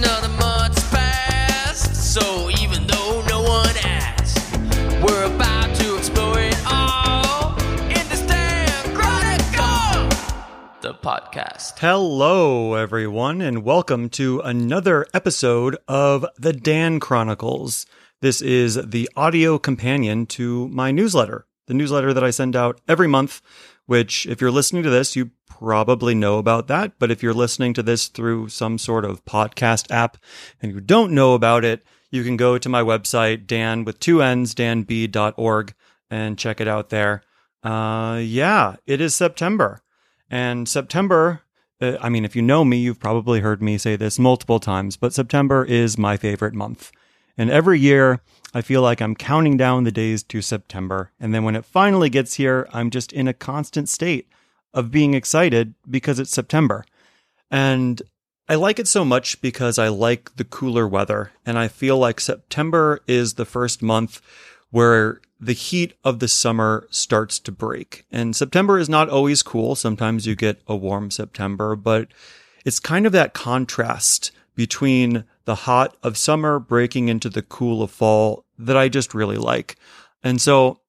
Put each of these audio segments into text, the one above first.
Another month's passed, so even though no one asked, we're about to explore it all in the Stan Chronicle, the podcast. Hello, everyone, and welcome to another episode of the Dann Chronicles. This is the audio companion to my newsletter, the newsletter that I send out every month, which, if you're listening to this, you probably know about that. But if you're listening to this through some sort of podcast app and you don't know about it, you can go to my website, Dann with two N's, dannb.org, and check it out there. Uh, yeah, it is September. And September, uh, I mean, if you know me, you've probably heard me say this multiple times, but September is my favorite month. And every year, I feel like I'm counting down the days to September. And then when it finally gets here, I'm just in a constant state of being excited because it's September. And I like it so much because I like the cooler weather. And I feel like September is the first month where the heat of the summer starts to break. And September is not always cool. Sometimes you get a warm September, but it's kind of that contrast between the hot of summer breaking into the cool of fall that I just really like. And so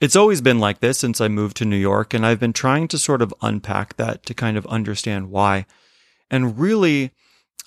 it's always been like this since I moved to New York, and I've been trying to sort of unpack that to kind of understand why. And really,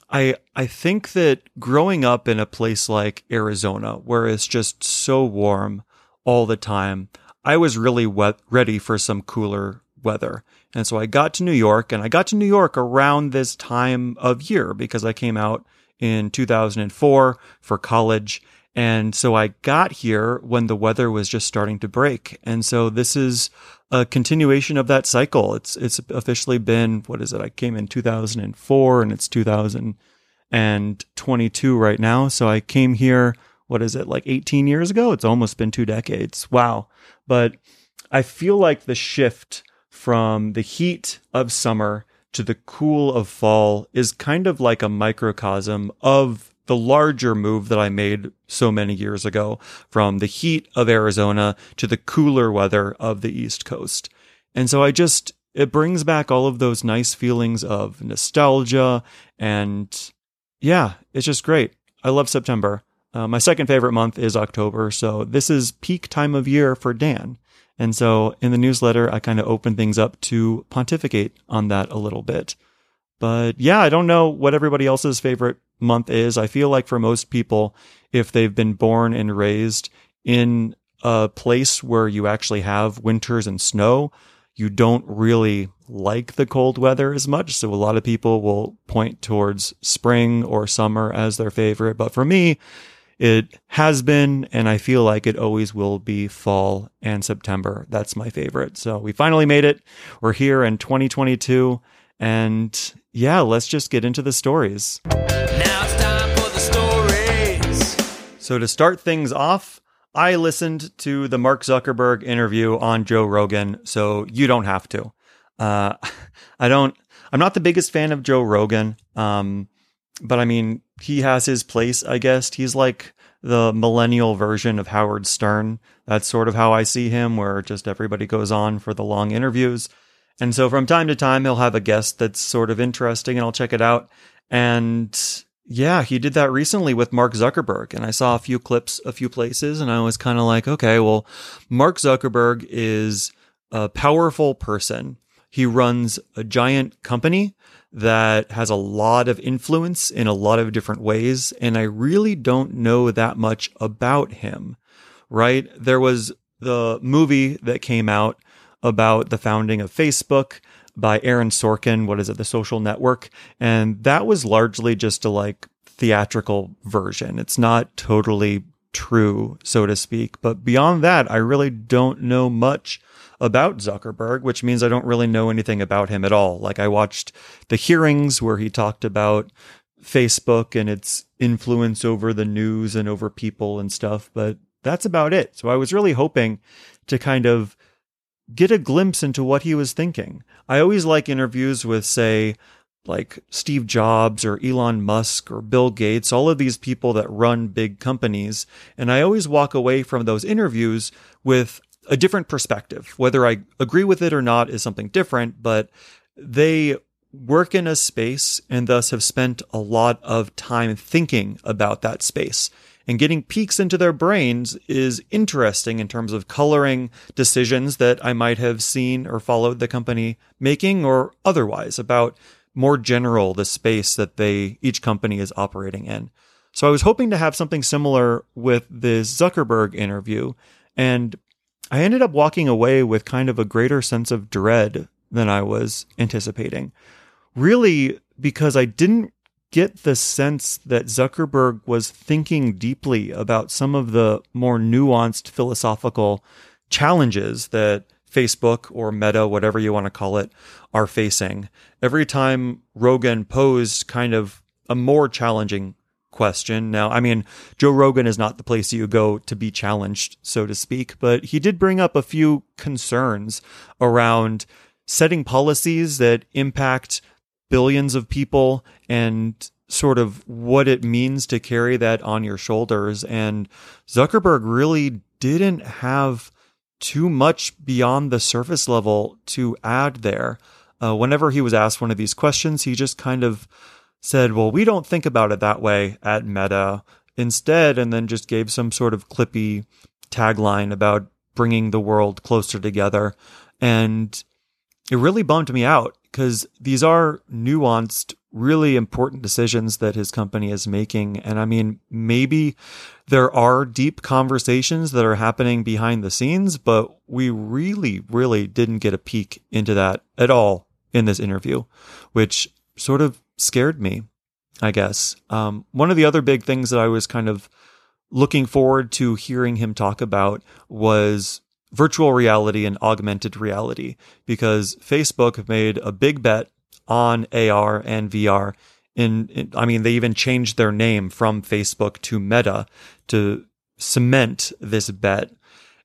I I think that growing up in a place like Arizona, where it's just so warm all the time, I was really ready for some cooler weather. And so I got to New York, and I got to New York around this time of year because I came out in 2004 for college. And so I got here when the weather was just starting to break. And so this is a continuation of that cycle. It's, it's officially been, what is it? I came in 2004 and it's 2022 right now. So I came here, what is it? Like 18 years ago? It's almost been two decades. Wow. But I feel like the shift from the heat of summer to the cool of fall is kind of like a microcosm of the larger move that I made so many years ago from the heat of Arizona to the cooler weather of the East Coast. And so I just, it brings back all of those nice feelings of nostalgia. And yeah, it's just great. I love September. Uh, my second favorite month is October. So this is peak time of year for Dann. And so in the newsletter, I kind of open things up to pontificate on that a little bit. But yeah, I don't know what everybody else's favorite month is. I feel like for most people, if they've been born and raised in a place where you actually have winters and snow, you don't really like the cold weather as much. So a lot of people will point towards spring or summer as their favorite. But for me, it has been, and I feel like it always will be fall and September. That's my favorite. So we finally made it. We're here in 2022. And yeah, let's just get into the stories. Now it's time for the stories. So to start things off, I listened to the Mark Zuckerberg interview on Joe Rogan, so you don't have to. Uh, I don't. I'm not the biggest fan of Joe Rogan. Um, but I mean, he has his place, I guess. He's like the millennial version of Howard Stern. That's sort of how I see him, where just everybody goes on for the long interviews. And so from time to time, he'll have a guest that's sort of interesting and I'll check it out. And yeah, he did that recently with Mark Zuckerberg. And I saw a few clips, a few places, and I was kind of like, okay, well, Mark Zuckerberg is a powerful person. He runs a giant company that has a lot of influence in a lot of different ways. And I really don't know that much about him, right? There was the movie that came out about the founding of Facebook by Aaron Sorkin. What is it? The social network. And that was largely just a like theatrical version. It's not totally true, so to speak. But beyond that, I really don't know much about Zuckerberg, which means I don't really know anything about him at all. Like I watched the hearings where he talked about Facebook and its influence over the news and over people and stuff, but that's about it. So I was really hoping to kind of get a glimpse into what he was thinking. I always like interviews with, say, like Steve Jobs or Elon Musk or Bill Gates, all of these people that run big companies. And I always walk away from those interviews with a different perspective. Whether I agree with it or not is something different, but they work in a space and thus have spent a lot of time thinking about that space. And getting peeks into their brains is interesting in terms of coloring decisions that I might have seen or followed the company making or otherwise about more general the space that they each company is operating in. So I was hoping to have something similar with this Zuckerberg interview and I ended up walking away with kind of a greater sense of dread than I was anticipating. Really because I didn't get the sense that Zuckerberg was thinking deeply about some of the more nuanced philosophical challenges that Facebook or Meta, whatever you want to call it, are facing. Every time Rogan posed kind of a more challenging question. Now, I mean, Joe Rogan is not the place you go to be challenged, so to speak, but he did bring up a few concerns around setting policies that impact billions of people and sort of what it means to carry that on your shoulders. And Zuckerberg really didn't have too much beyond the surface level to add there. Uh, whenever he was asked one of these questions, he just kind of said, Well, we don't think about it that way at Meta instead, and then just gave some sort of clippy tagline about bringing the world closer together. And it really bummed me out because these are nuanced, really important decisions that his company is making. And I mean, maybe there are deep conversations that are happening behind the scenes, but we really, really didn't get a peek into that at all in this interview, which sort of scared me, I guess. Um, one of the other big things that I was kind of looking forward to hearing him talk about was virtual reality and augmented reality because Facebook made a big bet on AR and VR. In, in, I mean, they even changed their name from Facebook to Meta to cement this bet.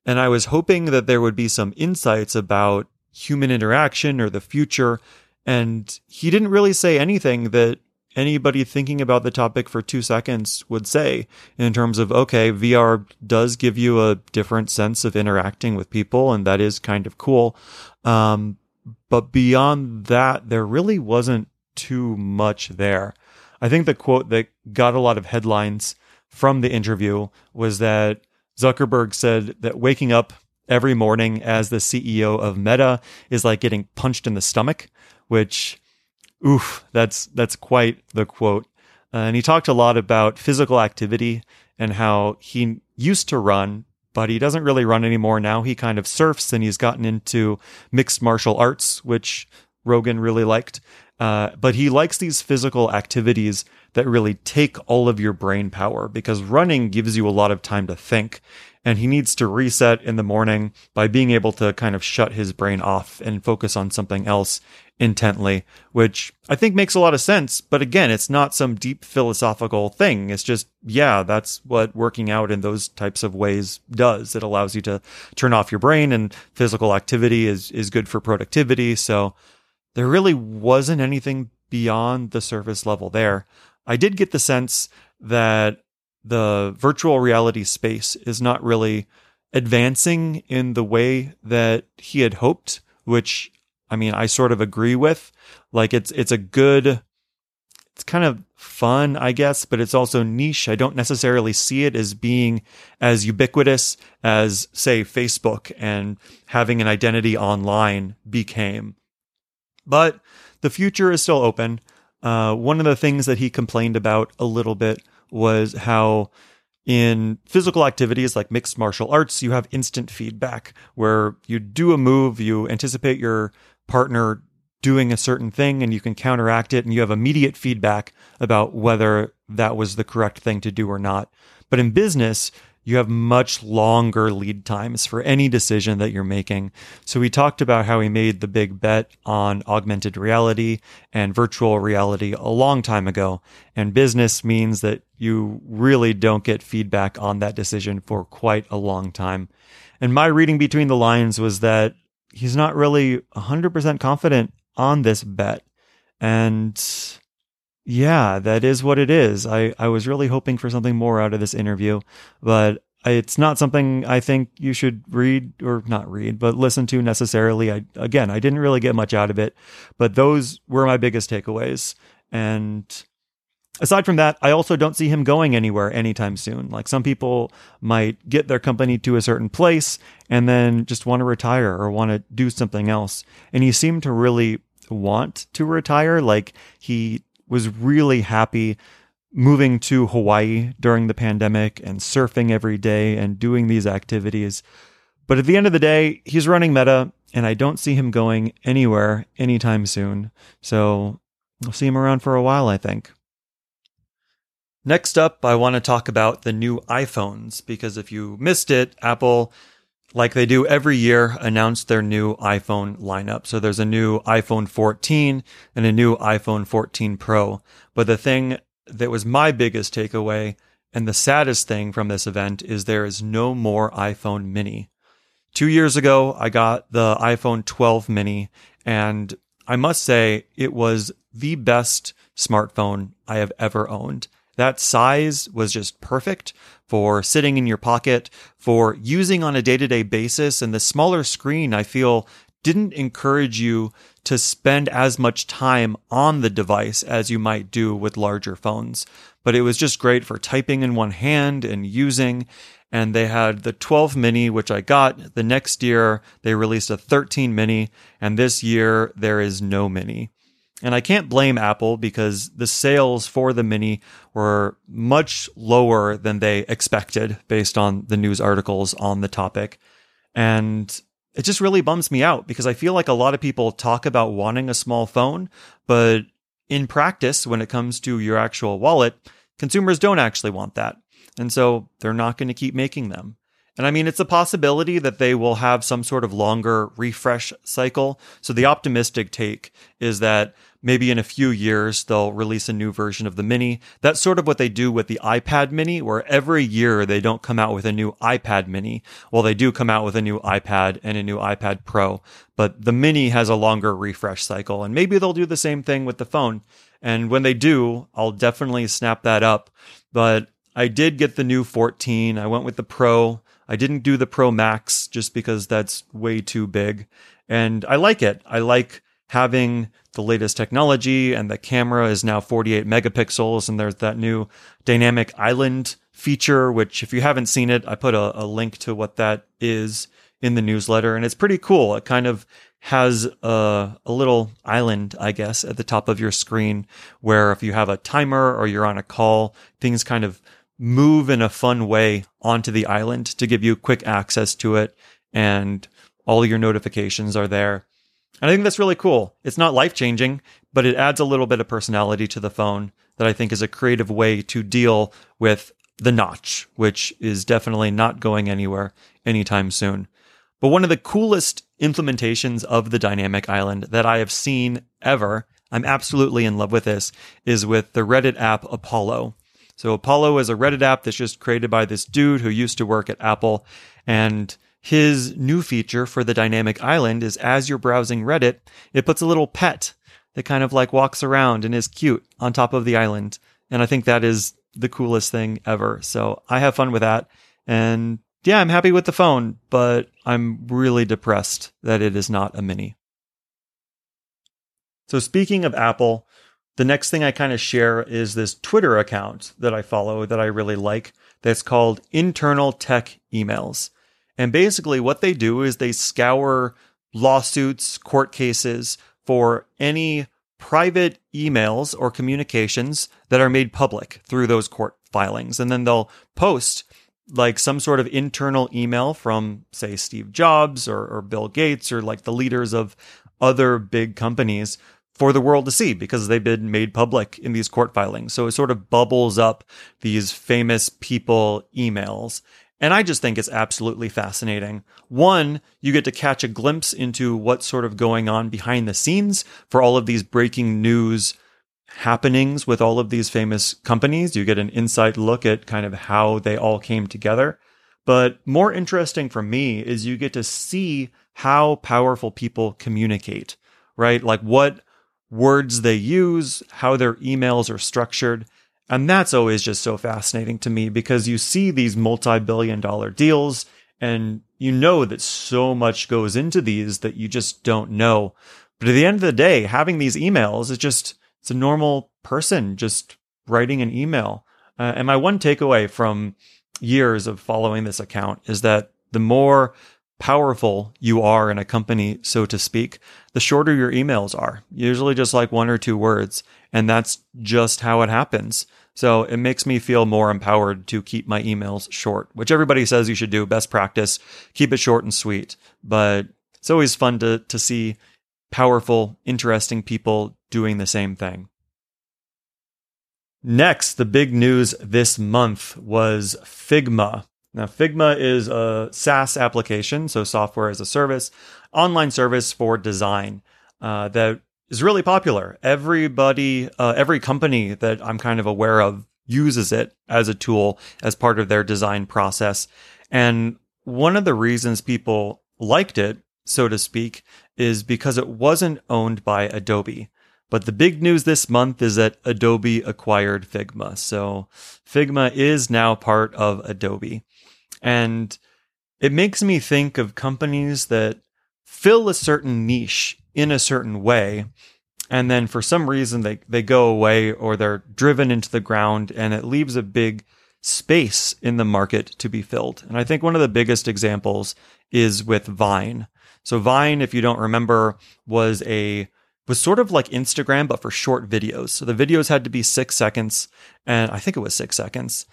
And I was hoping that there would be some insights about human interaction or the future. And he didn't really say anything that anybody thinking about the topic for two seconds would say in terms of, okay, VR does give you a different sense of interacting with people, and that is kind of cool. Um, but beyond that, there really wasn't too much there. I think the quote that got a lot of headlines from the interview was that Zuckerberg said that waking up every morning as the CEO of Meta is like getting punched in the stomach, which Oof, that's that's quite the quote. Uh, and he talked a lot about physical activity and how he used to run, but he doesn't really run anymore now. He kind of surfs and he's gotten into mixed martial arts, which Rogan really liked. Uh, but he likes these physical activities that really take all of your brain power because running gives you a lot of time to think. And he needs to reset in the morning by being able to kind of shut his brain off and focus on something else intently, which I think makes a lot of sense. But again, it's not some deep philosophical thing. It's just, yeah, that's what working out in those types of ways does. It allows you to turn off your brain and physical activity is, is good for productivity. So there really wasn't anything beyond the surface level there. I did get the sense that the virtual reality space is not really advancing in the way that he had hoped, which I mean, I sort of agree with. Like it's it's a good it's kind of fun, I guess, but it's also niche. I don't necessarily see it as being as ubiquitous as say Facebook and having an identity online became. But the future is still open. Uh, one of the things that he complained about a little bit was how in physical activities like mixed martial arts, you have instant feedback where you do a move, you anticipate your partner doing a certain thing and you can counteract it and you have immediate feedback about whether that was the correct thing to do or not. But in business, you have much longer lead times for any decision that you're making. So we talked about how he made the big bet on augmented reality and virtual reality a long time ago. And business means that you really don't get feedback on that decision for quite a long time. And my reading between the lines was that he's not really 100% confident on this bet. And yeah, that is what it is. I, I was really hoping for something more out of this interview, but it's not something I think you should read or not read, but listen to necessarily. I again, I didn't really get much out of it, but those were my biggest takeaways. And aside from that, I also don't see him going anywhere anytime soon. Like some people might get their company to a certain place and then just want to retire or want to do something else. And he seemed to really want to retire. Like he was really happy moving to Hawaii during the pandemic and surfing every day and doing these activities. But at the end of the day, he's running Meta, and I don't see him going anywhere anytime soon. So I'll see him around for a while, I think. Next up, I want to talk about the new iPhones because if you missed it, Apple, like they do every year, announce their new iPhone lineup. So there's a new iPhone 14 and a new iPhone 14 Pro. But the thing that was my biggest takeaway and the saddest thing from this event is there is no more iPhone mini. Two years ago, I got the iPhone 12 mini and I must say it was the best smartphone I have ever owned. That size was just perfect for sitting in your pocket, for using on a day to day basis. And the smaller screen, I feel, didn't encourage you to spend as much time on the device as you might do with larger phones. But it was just great for typing in one hand and using. And they had the 12 mini, which I got. The next year, they released a 13 mini. And this year, there is no mini. And I can't blame Apple because the sales for the mini were much lower than they expected based on the news articles on the topic. And it just really bums me out because I feel like a lot of people talk about wanting a small phone, but in practice, when it comes to your actual wallet, consumers don't actually want that. And so they're not going to keep making them. And I mean, it's a possibility that they will have some sort of longer refresh cycle. So the optimistic take is that maybe in a few years they'll release a new version of the mini. That's sort of what they do with the iPad mini, where every year they don't come out with a new iPad mini. Well, they do come out with a new iPad and a new iPad Pro, but the mini has a longer refresh cycle. And maybe they'll do the same thing with the phone. And when they do, I'll definitely snap that up. But I did get the new 14. I went with the Pro. I didn't do the Pro Max just because that's way too big. And I like it. I like having the latest technology and the camera is now 48 megapixels and there's that new dynamic island feature which if you haven't seen it i put a, a, link to what that is in the newsletter and it's pretty cool it kind of has a, a little island i guess at the top of your screen where if you have a timer or you're on a call things kind of move in a fun way onto the island to give you quick access to it and all your notifications are there and I think that's really cool. It's not life changing, but it adds a little bit of personality to the phone that I think is a creative way to deal with the notch, which is definitely not going anywhere anytime soon. But one of the coolest implementations of the dynamic island that I have seen ever, I'm absolutely in love with this, is with the Reddit app Apollo. So Apollo is a Reddit app that's just created by this dude who used to work at Apple and his new feature for the dynamic island is as you're browsing Reddit, it puts a little pet that kind of like walks around and is cute on top of the island. And I think that is the coolest thing ever. So I have fun with that. And yeah, I'm happy with the phone, but I'm really depressed that it is not a mini. So speaking of Apple, the next thing I kind of share is this Twitter account that I follow that I really like that's called Internal Tech Emails. And basically, what they do is they scour lawsuits, court cases for any private emails or communications that are made public through those court filings. And then they'll post like some sort of internal email from, say, Steve Jobs or, or Bill Gates or like the leaders of other big companies for the world to see because they've been made public in these court filings. So it sort of bubbles up these famous people emails. And I just think it's absolutely fascinating. One, you get to catch a glimpse into what's sort of going on behind the scenes for all of these breaking news happenings with all of these famous companies. You get an inside look at kind of how they all came together. But more interesting for me is you get to see how powerful people communicate, right? Like what words they use, how their emails are structured. And that's always just so fascinating to me because you see these multi billion dollar deals and you know that so much goes into these that you just don't know. But at the end of the day, having these emails is just, it's a normal person just writing an email. Uh, and my one takeaway from years of following this account is that the more powerful you are in a company, so to speak, the shorter your emails are, usually just like one or two words. And that's just how it happens. So it makes me feel more empowered to keep my emails short, which everybody says you should do. Best practice, keep it short and sweet. But it's always fun to, to see powerful, interesting people doing the same thing. Next, the big news this month was Figma. Now, Figma is a SaaS application, so software as a service, online service for design uh, that is really popular. Everybody, uh, every company that I'm kind of aware of uses it as a tool as part of their design process. And one of the reasons people liked it, so to speak, is because it wasn't owned by Adobe. But the big news this month is that Adobe acquired Figma. So Figma is now part of Adobe. And it makes me think of companies that fill a certain niche in a certain way. And then for some reason they, they go away or they're driven into the ground and it leaves a big space in the market to be filled. And I think one of the biggest examples is with Vine. So Vine, if you don't remember, was a was sort of like Instagram, but for short videos. So the videos had to be six seconds, and I think it was six seconds.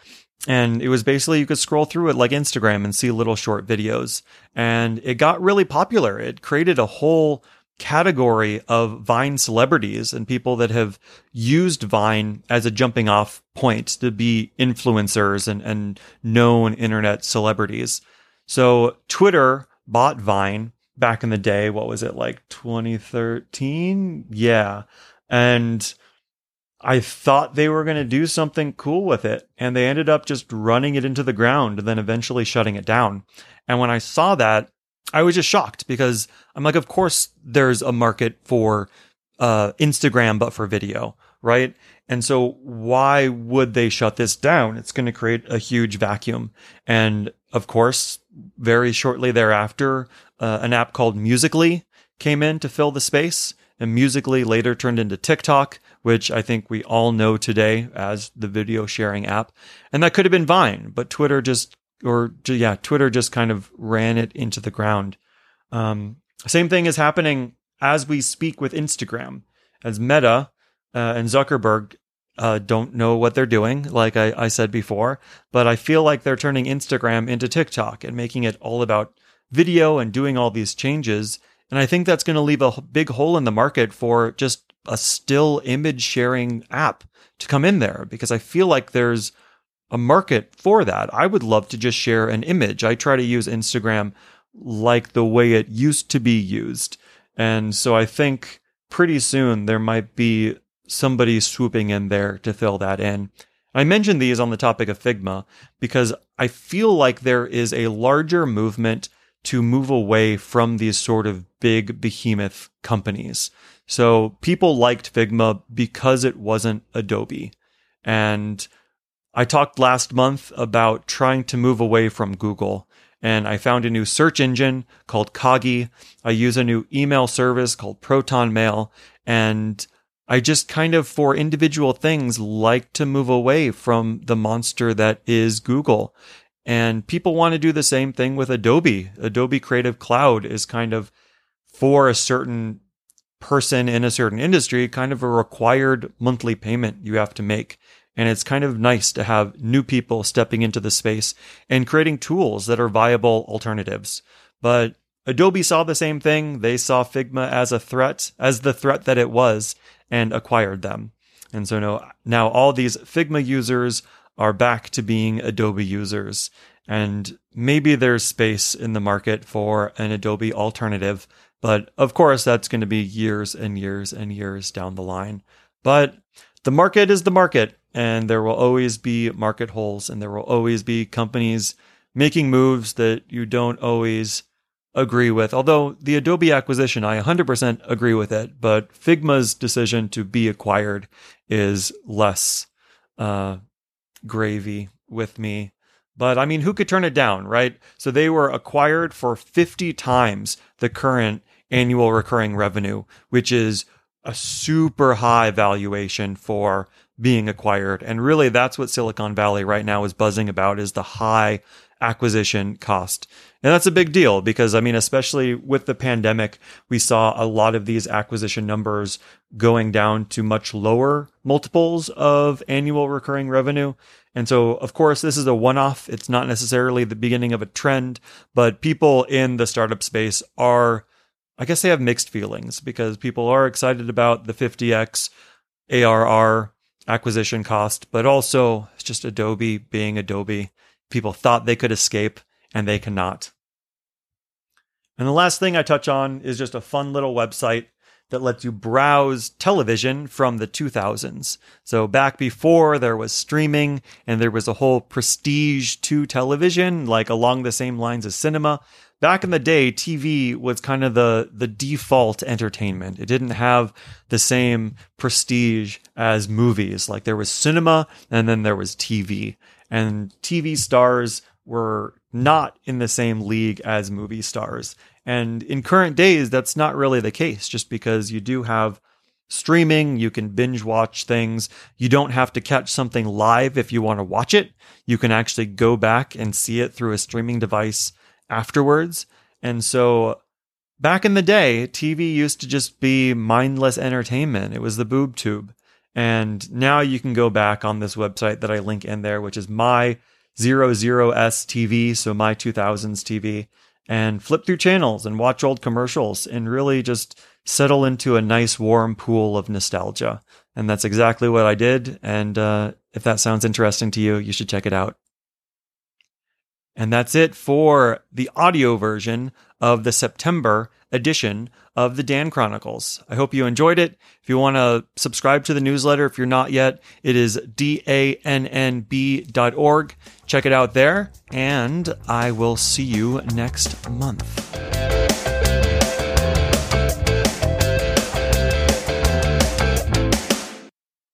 And it was basically you could scroll through it like Instagram and see little short videos. And it got really popular. It created a whole category of Vine celebrities and people that have used Vine as a jumping off point to be influencers and, and known internet celebrities. So Twitter bought Vine back in the day. What was it like 2013? Yeah. And I thought they were going to do something cool with it and they ended up just running it into the ground and then eventually shutting it down. And when I saw that, I was just shocked because I'm like, of course there's a market for uh, Instagram, but for video, right? And so why would they shut this down? It's going to create a huge vacuum. And of course, very shortly thereafter, uh, an app called Musical.ly came in to fill the space. And Musical.ly later turned into TikTok, which I think we all know today as the video sharing app. And that could have been Vine, but Twitter just, or yeah, Twitter just kind of ran it into the ground. Um, same thing is happening as we speak with Instagram, as Meta uh, and Zuckerberg uh, don't know what they're doing, like I, I said before, but I feel like they're turning Instagram into TikTok and making it all about video and doing all these changes. And I think that's going to leave a big hole in the market for just a still image sharing app to come in there because I feel like there's a market for that. I would love to just share an image. I try to use Instagram like the way it used to be used. And so I think pretty soon there might be somebody swooping in there to fill that in. I mentioned these on the topic of Figma because I feel like there is a larger movement to move away from these sort of big behemoth companies. So people liked Figma because it wasn't Adobe. And I talked last month about trying to move away from Google. And I found a new search engine called Kagi. I use a new email service called Proton Mail. And I just kind of, for individual things, like to move away from the monster that is Google. And people want to do the same thing with Adobe. Adobe Creative Cloud is kind of for a certain person in a certain industry, kind of a required monthly payment you have to make. And it's kind of nice to have new people stepping into the space and creating tools that are viable alternatives. But Adobe saw the same thing. They saw Figma as a threat, as the threat that it was, and acquired them. And so now, now all these Figma users are back to being Adobe users. And maybe there's space in the market for an Adobe alternative. But of course, that's going to be years and years and years down the line. But the market is the market, and there will always be market holes, and there will always be companies making moves that you don't always agree with. Although the Adobe acquisition, I 100% agree with it, but Figma's decision to be acquired is less uh, gravy with me. But I mean, who could turn it down, right? So they were acquired for 50 times the current annual recurring revenue, which is a super high valuation for being acquired. And really that's what Silicon Valley right now is buzzing about is the high acquisition cost. And that's a big deal because, I mean, especially with the pandemic, we saw a lot of these acquisition numbers going down to much lower multiples of annual recurring revenue. And so, of course, this is a one off. It's not necessarily the beginning of a trend, but people in the startup space are, I guess they have mixed feelings because people are excited about the 50x ARR acquisition cost, but also it's just Adobe being Adobe people thought they could escape and they cannot. And the last thing I touch on is just a fun little website that lets you browse television from the 2000s. So back before there was streaming and there was a whole prestige to television, like along the same lines as cinema. Back in the day, TV was kind of the, the default entertainment. It didn't have the same prestige as movies. Like there was cinema and then there was TV and TV stars were not in the same league as movie stars. And in current days, that's not really the case, just because you do have streaming, you can binge watch things. You don't have to catch something live if you want to watch it. You can actually go back and see it through a streaming device afterwards. And so back in the day, TV used to just be mindless entertainment. It was the boob tube. And now you can go back on this website that I link in there, which is my 00S TV, so my 2000s TV, and flip through channels and watch old commercials and really just settle into a nice warm pool of nostalgia. And that's exactly what I did. And uh, if that sounds interesting to you, you should check it out. And that's it for the audio version of the September edition of the Dann Chronicles. I hope you enjoyed it. If you want to subscribe to the newsletter, if you're not yet, it is dannb.org. Check it out there, and I will see you next month.